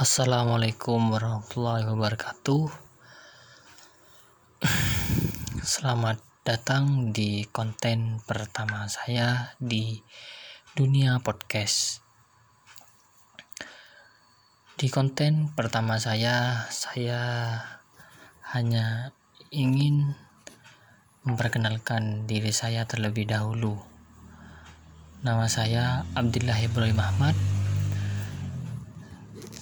Assalamualaikum warahmatullahi wabarakatuh. Selamat datang di konten pertama saya di dunia podcast. Di konten pertama saya, saya hanya ingin memperkenalkan diri saya terlebih dahulu. Nama saya Abdullah Ibrahim Ahmad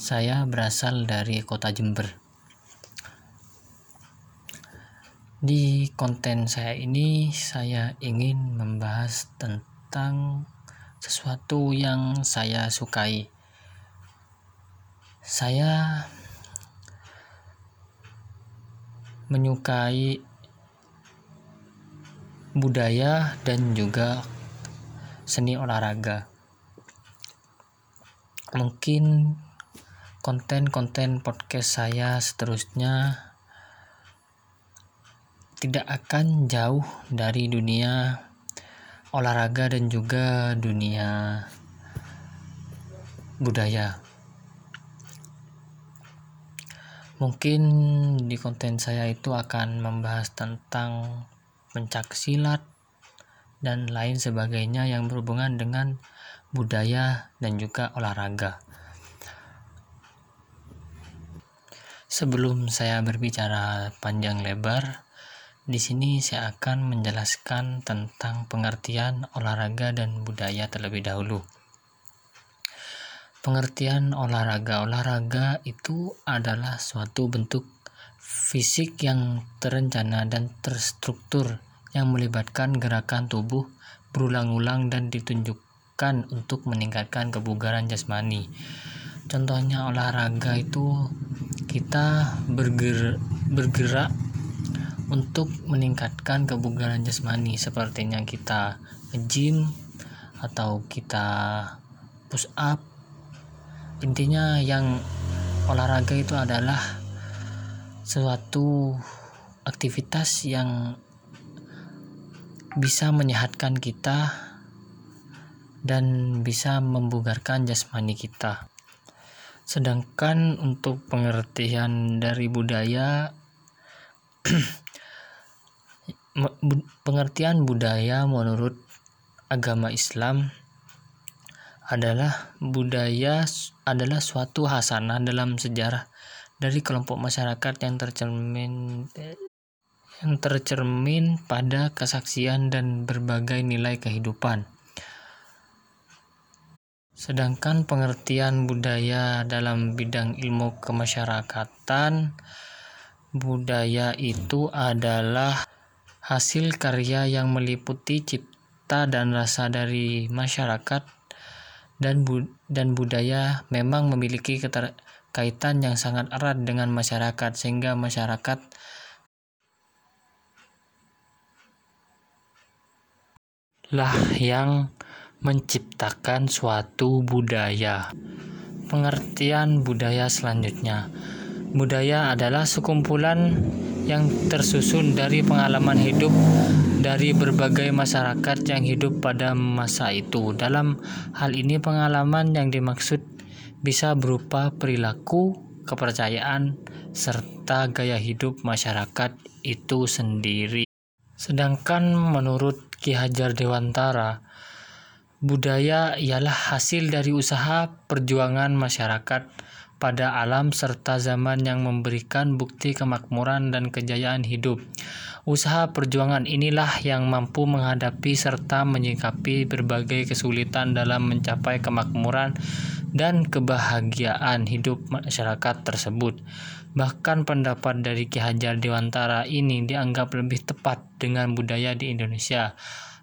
saya berasal dari kota Jember. Di konten saya ini, saya ingin membahas tentang sesuatu yang saya sukai. Saya menyukai budaya dan juga seni olahraga. Mungkin konten-konten podcast saya seterusnya tidak akan jauh dari dunia olahraga dan juga dunia budaya. Mungkin di konten saya itu akan membahas tentang pencak silat dan lain sebagainya yang berhubungan dengan budaya dan juga olahraga. Sebelum saya berbicara panjang lebar, di sini saya akan menjelaskan tentang pengertian olahraga dan budaya terlebih dahulu. Pengertian olahraga: olahraga itu adalah suatu bentuk fisik yang terencana dan terstruktur yang melibatkan gerakan tubuh berulang-ulang dan ditunjukkan untuk meningkatkan kebugaran jasmani. Contohnya olahraga itu kita berger, bergerak untuk meningkatkan kebugaran jasmani sepertinya kita gym atau kita push up intinya yang olahraga itu adalah suatu aktivitas yang bisa menyehatkan kita dan bisa membugarkan jasmani kita. Sedangkan untuk pengertian dari budaya pengertian budaya menurut agama Islam adalah budaya adalah suatu hasanah dalam sejarah dari kelompok masyarakat yang tercermin yang tercermin pada kesaksian dan berbagai nilai kehidupan. Sedangkan pengertian budaya dalam bidang ilmu kemasyarakatan, budaya itu adalah hasil karya yang meliputi cipta dan rasa dari masyarakat dan bu dan budaya memang memiliki keterkaitan yang sangat erat dengan masyarakat sehingga masyarakat lah yang menciptakan suatu budaya. Pengertian budaya selanjutnya, budaya adalah sekumpulan yang tersusun dari pengalaman hidup dari berbagai masyarakat yang hidup pada masa itu. Dalam hal ini, pengalaman yang dimaksud bisa berupa perilaku, kepercayaan, serta gaya hidup masyarakat itu sendiri. Sedangkan menurut Ki Hajar Dewantara, Budaya ialah hasil dari usaha perjuangan masyarakat pada alam serta zaman yang memberikan bukti kemakmuran dan kejayaan hidup. Usaha perjuangan inilah yang mampu menghadapi serta menyikapi berbagai kesulitan dalam mencapai kemakmuran dan kebahagiaan hidup masyarakat tersebut. Bahkan pendapat dari Ki Hajar Dewantara ini dianggap lebih tepat dengan budaya di Indonesia.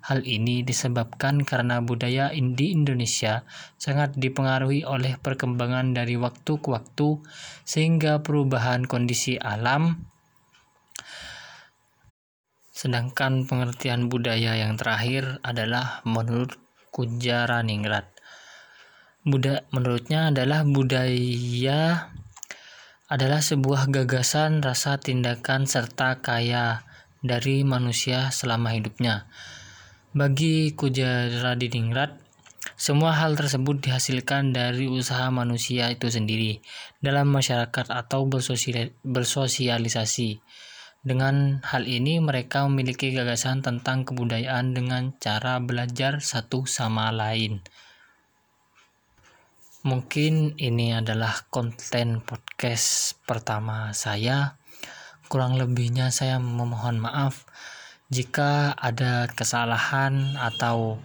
Hal ini disebabkan karena budaya di Indonesia sangat dipengaruhi oleh perkembangan dari waktu ke waktu, sehingga perubahan kondisi alam. Sedangkan pengertian budaya yang terakhir adalah menurut Kujaraningrat. Buda, menurutnya adalah budaya adalah sebuah gagasan, rasa, tindakan, serta kaya dari manusia selama hidupnya. Bagi Kujaradiningrat, Semua hal tersebut dihasilkan dari usaha manusia itu sendiri dalam masyarakat atau bersosialisasi. Dengan hal ini, mereka memiliki gagasan tentang kebudayaan dengan cara belajar satu sama lain. Mungkin ini adalah konten podcast pertama saya. Kurang lebihnya, saya memohon maaf jika ada kesalahan atau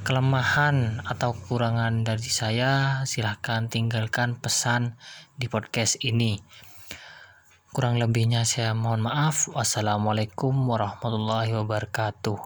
kelemahan atau kekurangan dari saya. Silahkan tinggalkan pesan di podcast ini. Kurang lebihnya saya mohon maaf. Wassalamualaikum warahmatullahi wabarakatuh.